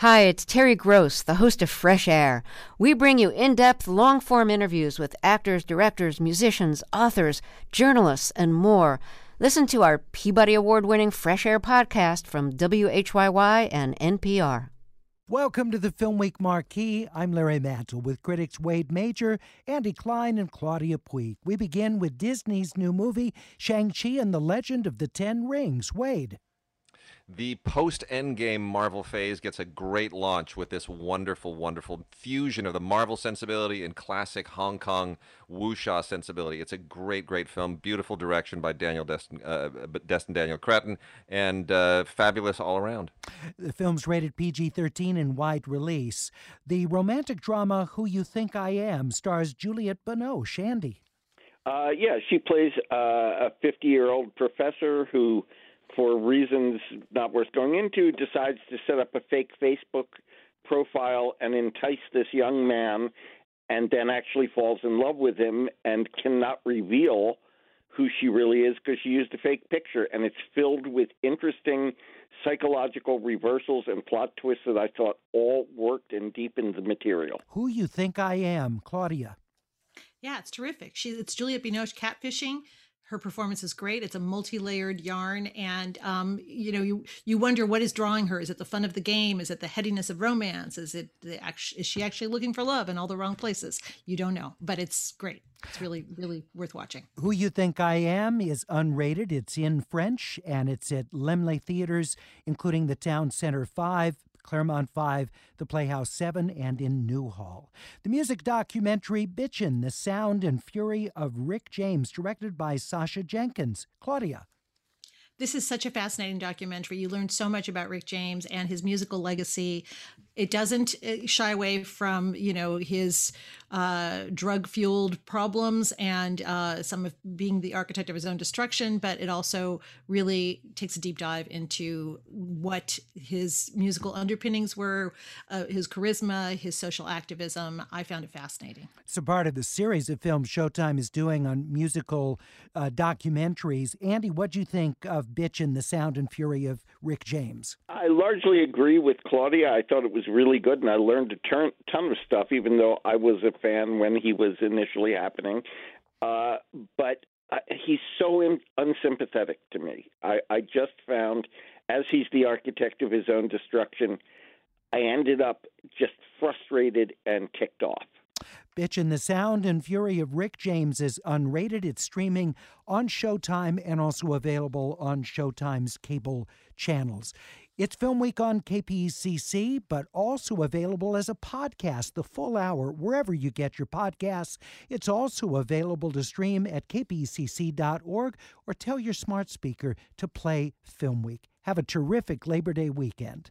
Hi, it's Terry Gross, the host of Fresh Air. We bring you in depth, long form interviews with actors, directors, musicians, authors, journalists, and more. Listen to our Peabody Award winning Fresh Air podcast from WHYY and NPR. Welcome to the Film Week Marquee. I'm Larry Mantle with critics Wade Major, Andy Klein, and Claudia Puig. We begin with Disney's new movie, Shang-Chi and the Legend of the Ten Rings. Wade. The post Endgame Marvel phase gets a great launch with this wonderful, wonderful fusion of the Marvel sensibility and classic Hong Kong wuxia sensibility. It's a great, great film. Beautiful direction by Daniel Destin, uh, Destin Daniel Cretton, and uh, fabulous all around. The film's rated PG 13 and wide release. The romantic drama Who You Think I Am stars Juliette Binoche. Andy. Uh, yeah, she plays uh, a 50 year old professor who for reasons not worth going into, decides to set up a fake Facebook profile and entice this young man, and then actually falls in love with him and cannot reveal who she really is because she used a fake picture. And it's filled with interesting psychological reversals and plot twists that I thought all worked and deepened the material. Who you think I am, Claudia? Yeah, it's terrific. She, it's Juliette Binoche catfishing her performance is great. It's a multi-layered yarn, and um, you know, you you wonder what is drawing her. Is it the fun of the game? Is it the headiness of romance? Is it the is she actually looking for love in all the wrong places? You don't know, but it's great. It's really really worth watching. Who you think I am is unrated. It's in French, and it's at Laemmle theaters, including the Town Center Five, Claremont 5, the Playhouse 7, and in Newhall. The music documentary Bitchin' The Sound and Fury of Rick James, directed by Sasha Jenkins. Claudia. This is such a fascinating documentary. You learn so much about Rick James and his musical legacy. It doesn't uh, shy away from, you know, his uh, drug fueled problems and uh, some of being the architect of his own destruction, but it also really takes a deep dive into what his musical underpinnings were, uh, his charisma, his social activism. I found it fascinating. So, part of the series of films Showtime is doing on musical uh, documentaries. Andy, what do you think of Bitchin' the Sound and Fury of Rick James? I largely agree with Claudia. I thought it was really good, and I learned a ton, ton of stuff, even though I was a fan when he was initially happening. Uh, but uh, he's so in, unsympathetic to me. I, I just found, as he's the architect of his own destruction, I ended up just frustrated and ticked off. Bitchin' the Sound and Fury of Rick James is unrated. It's streaming on Showtime and also available on Showtime's cable channels. It's Film Week on KPCC, but also available as a podcast, the full hour, wherever you get your podcasts. It's also available to stream at kpcc.org or tell your smart speaker to play Film Week. Have a terrific Labor Day weekend.